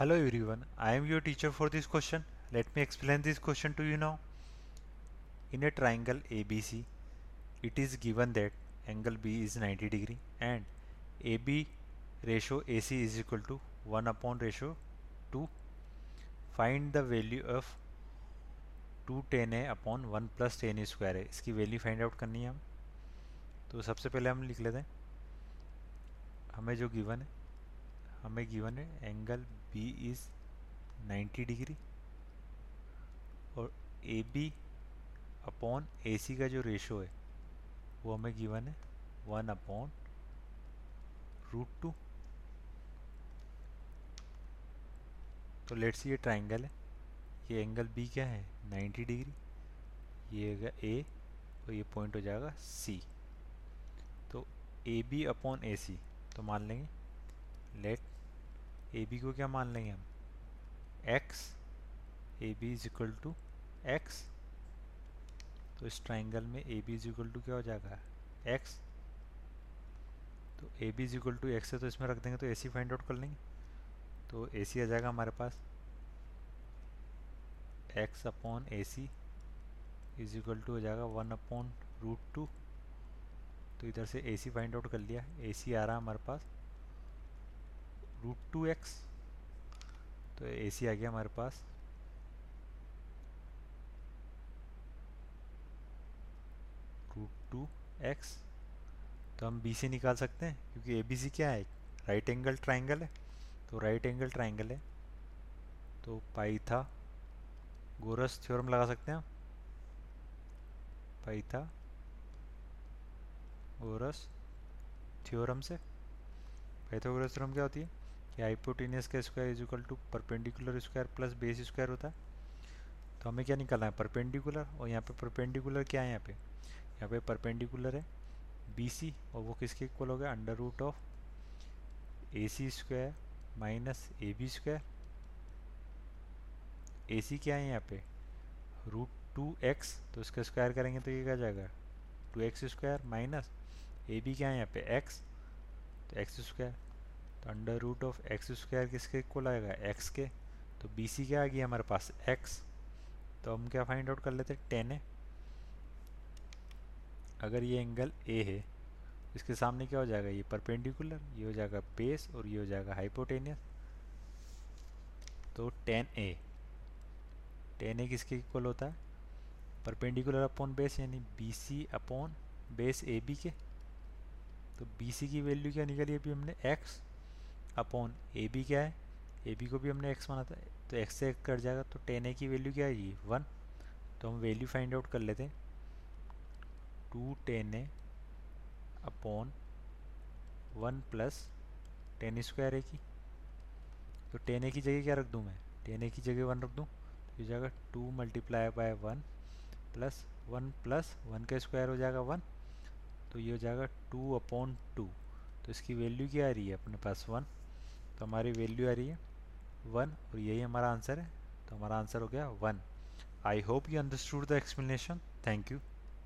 Hello everyone, I am your teacher for this question. Let me explain this question to you now. In a triangle ABC, it is given that angle B is 90 degree and AB ratio AC is equal to 1 upon ratio 2. Find the value of 2 tan A upon 1 plus tan A square है इसकी value find out करनी है हम तो सबसे पहले हम लिख लेते हैं हमें जो गिवन है हमें गिवन है एंगल बी इज़ 90 डिग्री और ए बी अपॉन ए सी का जो रेशो है, वो हमें गिवन है वन अपॉन रूट टू तो लेट्स ये ट्राइंगल है। ये एंगल बी क्या है? 90 डिग्री ये होगा ए और ये पॉइंट हो जाएगा सी तो ए बी अपॉन ए सी तो मान लेंगे लेट ए बी को क्या मान लेंगे हम? X A B is equal to x तो इस ट्राइंगल में A B is equal to क्या हो जाएगा? एक्स तो A B is equal to x है तो इसमें रख देंगे तो ए सी फाइंड आउट कर लेंगे। तो ए सी आ जाएगा हमारे पास। X upon A C is equal to हो जाएगा वन अपॉन रूट टू तो इधर से ए सी फाइंड आउट कर लिया। ए सी आ रहा है हमारे पास। रूट टू एक्स तो ए सी आ गया हमारे पास। रूट टू एक्स तो हम बी से निकाल सकते हैं, क्योंकि ए बी सी क्या है? राइट एंगल ट्राइंगल है। तो राइट एंगल ट्राइंगल है। तो पाइथा गोरस थ्योरम लगा सकते हैं हम पाइथा गोरस थ्योरम से। पाइथागोरस थ्योरम क्या होती है? कि हाइपोटेनियस का square is equal to perpendicular square plus base square होता। है तो हमें क्या निकालना है? परपेंडिकुलर और यहाँ पे परपेंडिकुलर क्या है यहाँ पे? यहाँ पे परपेंडिकुलर है। बी सी और वो किसके इक्वल हो गया? Under root of A C square minus A B square A C क्या है यहाँ पे? रूट टू एक्स तो इसका स्क्वायर करेंगे तो ये क्या जाएगा? Two x square minus A B क्या है यहाँ पे? एक्स तो एक्स स्क्वायर तो under root of x square किसके इक्वल आएगा एक्स के। तो बी सी क्या आ गया हमारे पास? एक्स तो हम क्या फाइंड आउट कर लेते? हैं टेन है। अगर ये एंगल ए है इसके सामने क्या हो जाएगा? ये परपेंडिकुलर ये हो जाएगा बेस और ये हो जाएगा हाइपोटेनियस तो टेन ए टेन ए किसके इक्वल होता है? परपेंडिकुलर अपॉन बेस यानी B C upon base A B के। तो बी सी की वैल्यू क्या निकाली अभी हमने? एक्स अपॉन ए बी क्या है? ए बी को भी हमने एक्स माना था तो एक्स से कट जाएगा तो टेन ए की वैल्यू क्या आएगी वन। तो हम वैल्यू फाइंड आउट कर लेते हैं। Two ten A upon one plus ten square A की। तो टेन ए की जगह क्या रख दूँ मैं? टेन ए की जगह वन रख दूँ तो ये जाएगा two multiply by one plus one plus one का स्क्वायर हो जाएगा वन। तो ये हो जाएगा टू अपॉन टू। तो इसकी वैल्यू क्या आ रही है अपने पास वन? तो हमारी वैल्यू आ रही है वन और यही हमारा आंसर है। तो हमारा आंसर हो गया one I hope you understood the explanation thank you